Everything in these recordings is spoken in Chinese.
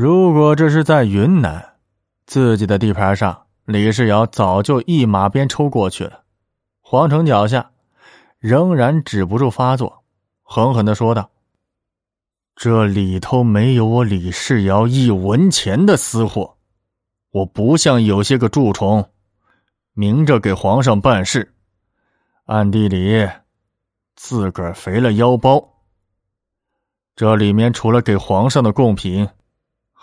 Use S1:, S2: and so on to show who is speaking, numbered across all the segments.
S1: 如果这是在云南，自己的地盘上，李世尧早就一马鞭抽过去了。皇城脚下，仍然止不住发作，狠狠的说道：“这里头没有我李世尧一文钱的私货，我不像有些个蛀虫，明着给皇上办事，暗地里自个儿肥了腰包。这里面除了给皇上的贡品，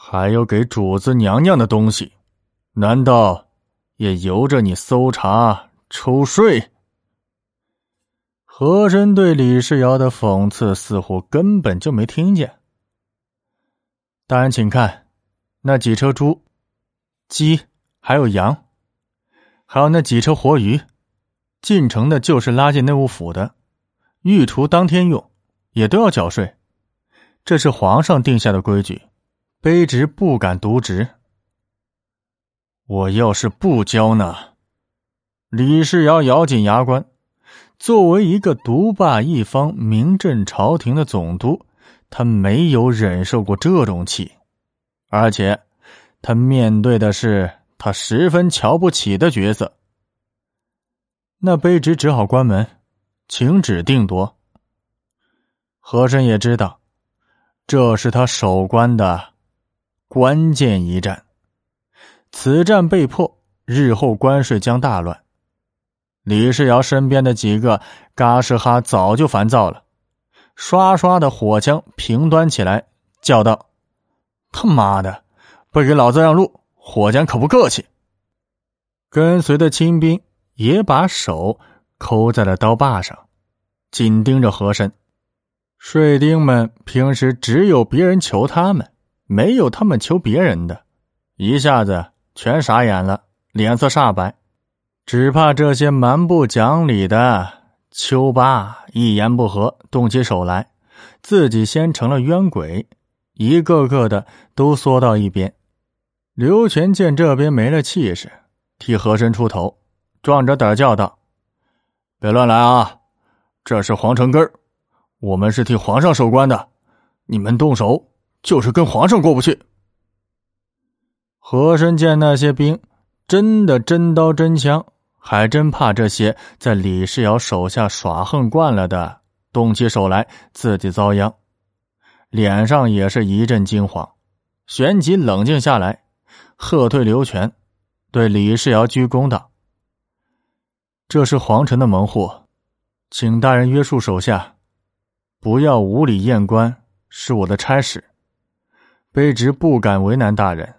S1: 还有给主子娘娘的东西，难道也由着你搜查抽税？”和珅对李世尧的讽刺似乎根本就没听见。大人，请看，那几车猪、鸡，还有羊，还有那几车活鱼，进城的就是拉进内务府的，御厨当天用，也都要缴税。这是皇上定下的规矩，卑职不敢渎职。我要是不交呢？李世尧咬紧牙关。作为一个独霸一方、名震朝廷的总督，他没有忍受过这种气，而且他面对的是他十分瞧不起的角色。那卑职只好关门，请旨定夺。和珅也知道，这是他守关的关键一战，此战被破，日后关税将大乱。李世尧身边的几个嘎什哈早就烦躁了，刷刷的火枪平端起来，叫道：“他妈的，不给老子让路！火枪可不客气。”跟随的亲兵也把手扣在了刀把上，紧盯着和珅。税丁们平时只有别人求他们，没有他们求别人的，一下子全傻眼了，脸色煞白。只怕这些蛮不讲理的丘八一言不合动起手来，自己先成了冤鬼，一个个的都缩到一边。刘全见这边没了气势，替和珅出头，壮着胆叫道：“别乱来啊！这是皇城根儿，我们是替皇上守关的，你们动手就是跟皇上过不去。”和珅见那些兵真的真刀真枪。还真怕这些在李世尧手下耍横惯了的动起手来，自己遭殃，脸上也是一阵惊慌，旋即冷静下来，喝退刘全，对李世尧鞠躬道：“这是皇城的门户，请大人约束手下，不要无礼验官，是我的差事。卑职不敢为难大人，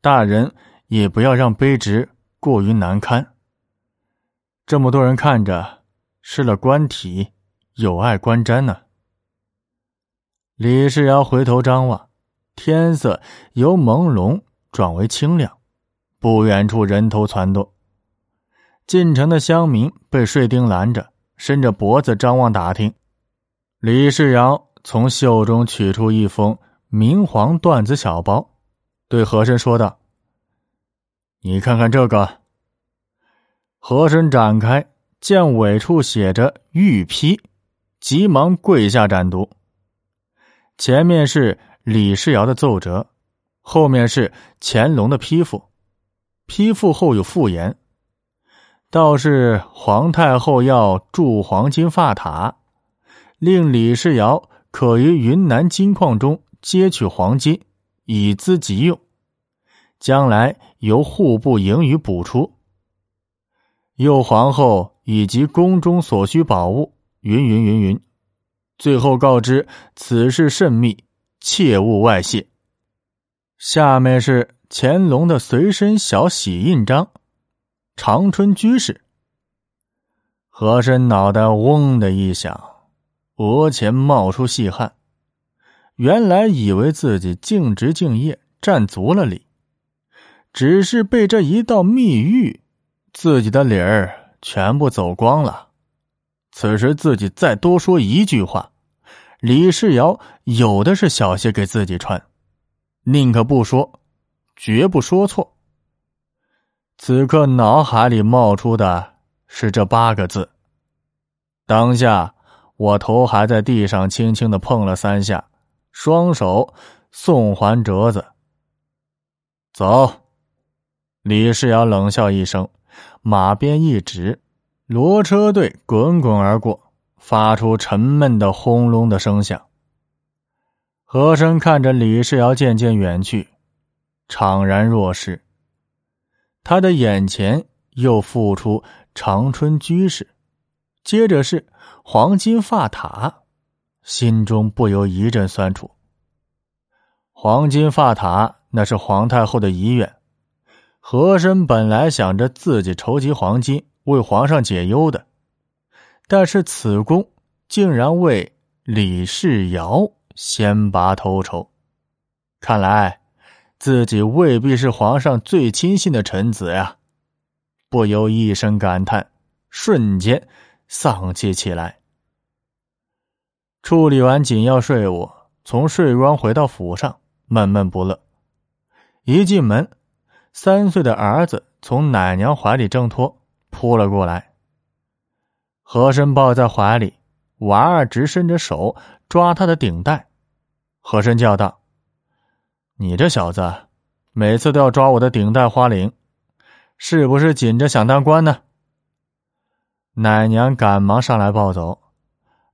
S1: 大人也不要让卑职过于难堪。”这么多人看着，失了官体，有碍观瞻呢。李世尧回头张望，天色由朦胧转为清亮，不远处人头攒动。进城的乡民被税丁拦着，伸着脖子张望打听。李世尧从袖中取出一封明黄缎子小包，对和珅说道：“你看看这个。”和珅展开，见尾处写着“御批”，急忙跪下展读。前面是李世尧的奏折，后面是乾隆的批复。批复后有附言，倒是皇太后要铸黄金发塔，令李世尧可于云南金矿中接取黄金，以资急用，将来由户部盈余补出。右皇后以及宫中所需宝物，云云云云。最后告知此事甚密，切勿外泄。下面是乾隆的随身小玺印章，长春居士。和珅脑袋嗡的一响，额前冒出细汗。原来以为自己尽职敬业，占足了理，只是被这一道密谕。自己的理儿全部走光了，此时自己再多说一句话，李世尧有的是小鞋给自己穿，宁可不说，绝不说错。此刻脑海里冒出的是这八个字。当下我头还在地上轻轻的碰了三下，双手送还折子，走。李世尧冷笑一声，马鞭一指，骡车队滚滚而过，发出沉闷的轰隆的声响。和珅看着李世尧渐渐远去，怅然若失。他的眼前又复出长春居士，接着是黄金发塔，心中不由一阵酸楚。黄金发塔那是皇太后的遗愿，和珅本来想着自己筹集黄金为皇上解忧的，但是此功竟然为李世尧。先拔头筹，看来自己未必是皇上最亲信的臣子呀！不由一声感叹，瞬间丧气起来。处理完紧要税务，从税关回到府上，闷闷不乐。一进门，三岁的儿子从奶娘怀里挣脱，扑了过来。和珅抱在怀里，娃儿直伸着手抓他的顶带。和珅叫道：“你这小子，每次都要抓我的顶戴花翎，是不是紧着想当官呢？”奶娘赶忙上来抱走：“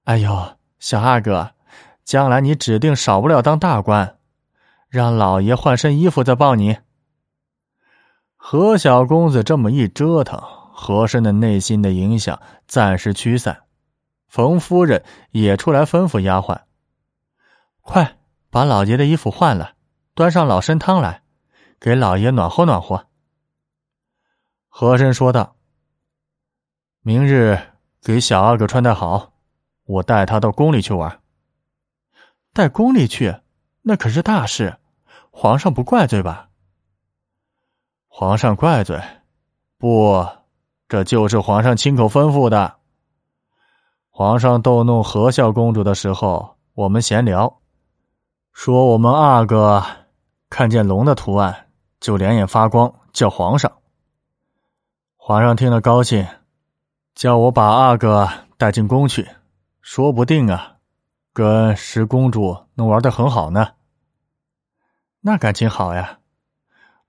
S1: 哎呦，小阿哥，将来你指定少不了当大官，让老爷换身衣服再抱你。”何小公子这么一折腾，和珅的内心的影响暂时驱散。冯夫人也出来吩咐丫鬟：“快！”把老爷的衣服换了，端上老参汤来，给老爷暖和暖和。和珅说道：“明日给小阿哥穿戴好，我带他到宫里去玩。带宫里去，那可是大事，皇上不怪罪吧？”皇上怪罪？不，这就是皇上亲口吩咐的。皇上逗弄和孝公主的时候，我们闲聊。说我们阿哥看见龙的图案就两眼发光，叫皇上。皇上听了高兴，叫我把阿哥带进宫去，说不定啊，跟十公主能玩的很好呢。那感情好呀，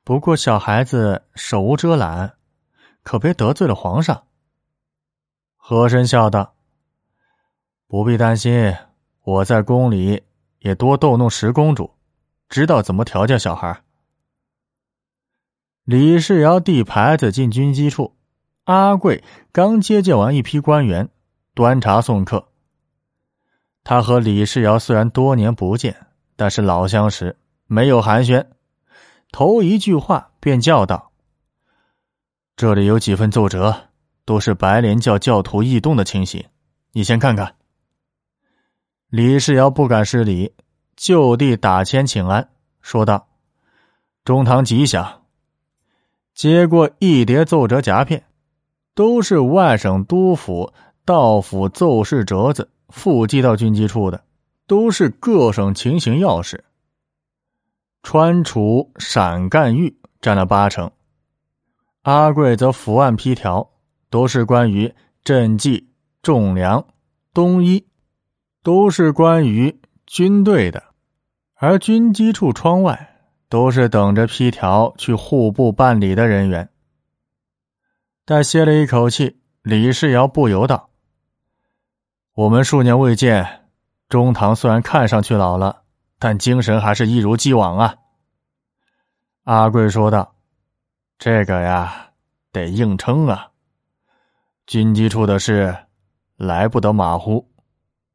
S1: 不过小孩子手无遮拦，可别得罪了皇上。和珅笑道：“不必担心，我在宫里。”也多逗弄十公主，知道怎么调教小孩。李世尧递牌子进军机处，阿贵刚接见完一批官员，端茶送客。他和李世尧虽然多年不见，但是老相识，没有寒暄，头一句话便叫道：“这里有几份奏折，都是白莲教教徒异动的情形，你先看看。”李世尧不敢失礼，就地打签请安，说道：“中堂吉祥。”接过一叠奏折夹片，都是外省督府、道府奏事折子，附寄到军机处的，都是各省情形要事。川楚陕赣豫占了八成，阿贵则伏案批条，都是关于赈济、种粮、冬衣。都是关于军队的，而军机处窗外都是等着批条去户部办理的人员。待歇了一口气，李世尧不由道：“我们数年未见，中堂虽然看上去老了，但精神还是一如既往啊。”阿贵说道：“这个呀，得硬撑啊。军机处的事，来不得马虎。”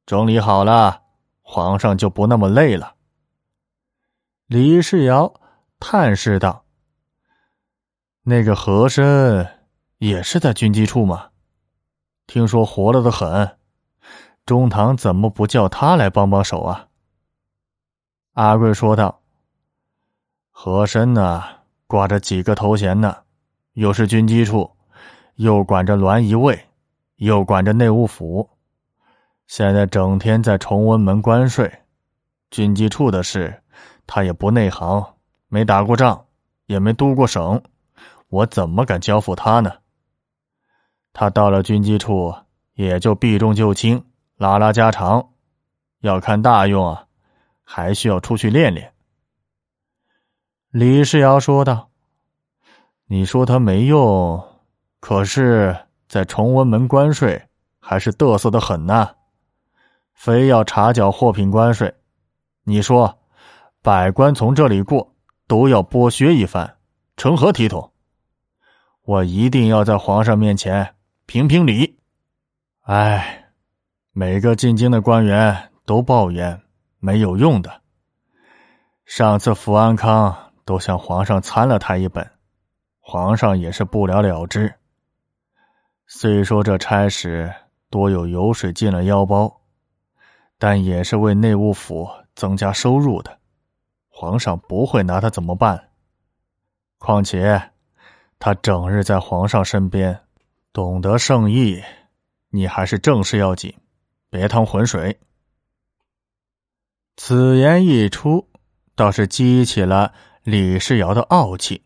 S1: 整理好了，皇上就不那么累了。李世尧叹视道：“那个和珅也是在军机处吗？听说活了的很，中堂怎么不叫他来帮帮手啊？”阿贵说道：“和珅呢，挂着几个头衔呢，又是军机处，又管着栾仪卫，又管着内务府。”现在整天在崇文门关税，军机处的事，他也不内行，没打过仗，也没督过省，我怎么敢交付他呢？他到了军机处，也就避重就轻，拉拉家常，要看大用啊，还需要出去练练。李世尧说道：“你说他没用，可是，在崇文门关税还是嘚瑟的很呐，非要查缴货品关税。你说，百官从这里过都要剥削一番，成何体统？我一定要在皇上面前评评理。哎，每个进京的官员都抱怨没有用的。上次福安康。”都向皇上参了他一本，皇上也是不了了之。虽说这差使多有油水进了腰包，但也是为内务府增加收入的，皇上不会拿他怎么办。况且他整日在皇上身边，懂得圣意，你还是正事要紧，别趟浑水。此言一出，倒是激起了。李世尧的傲气。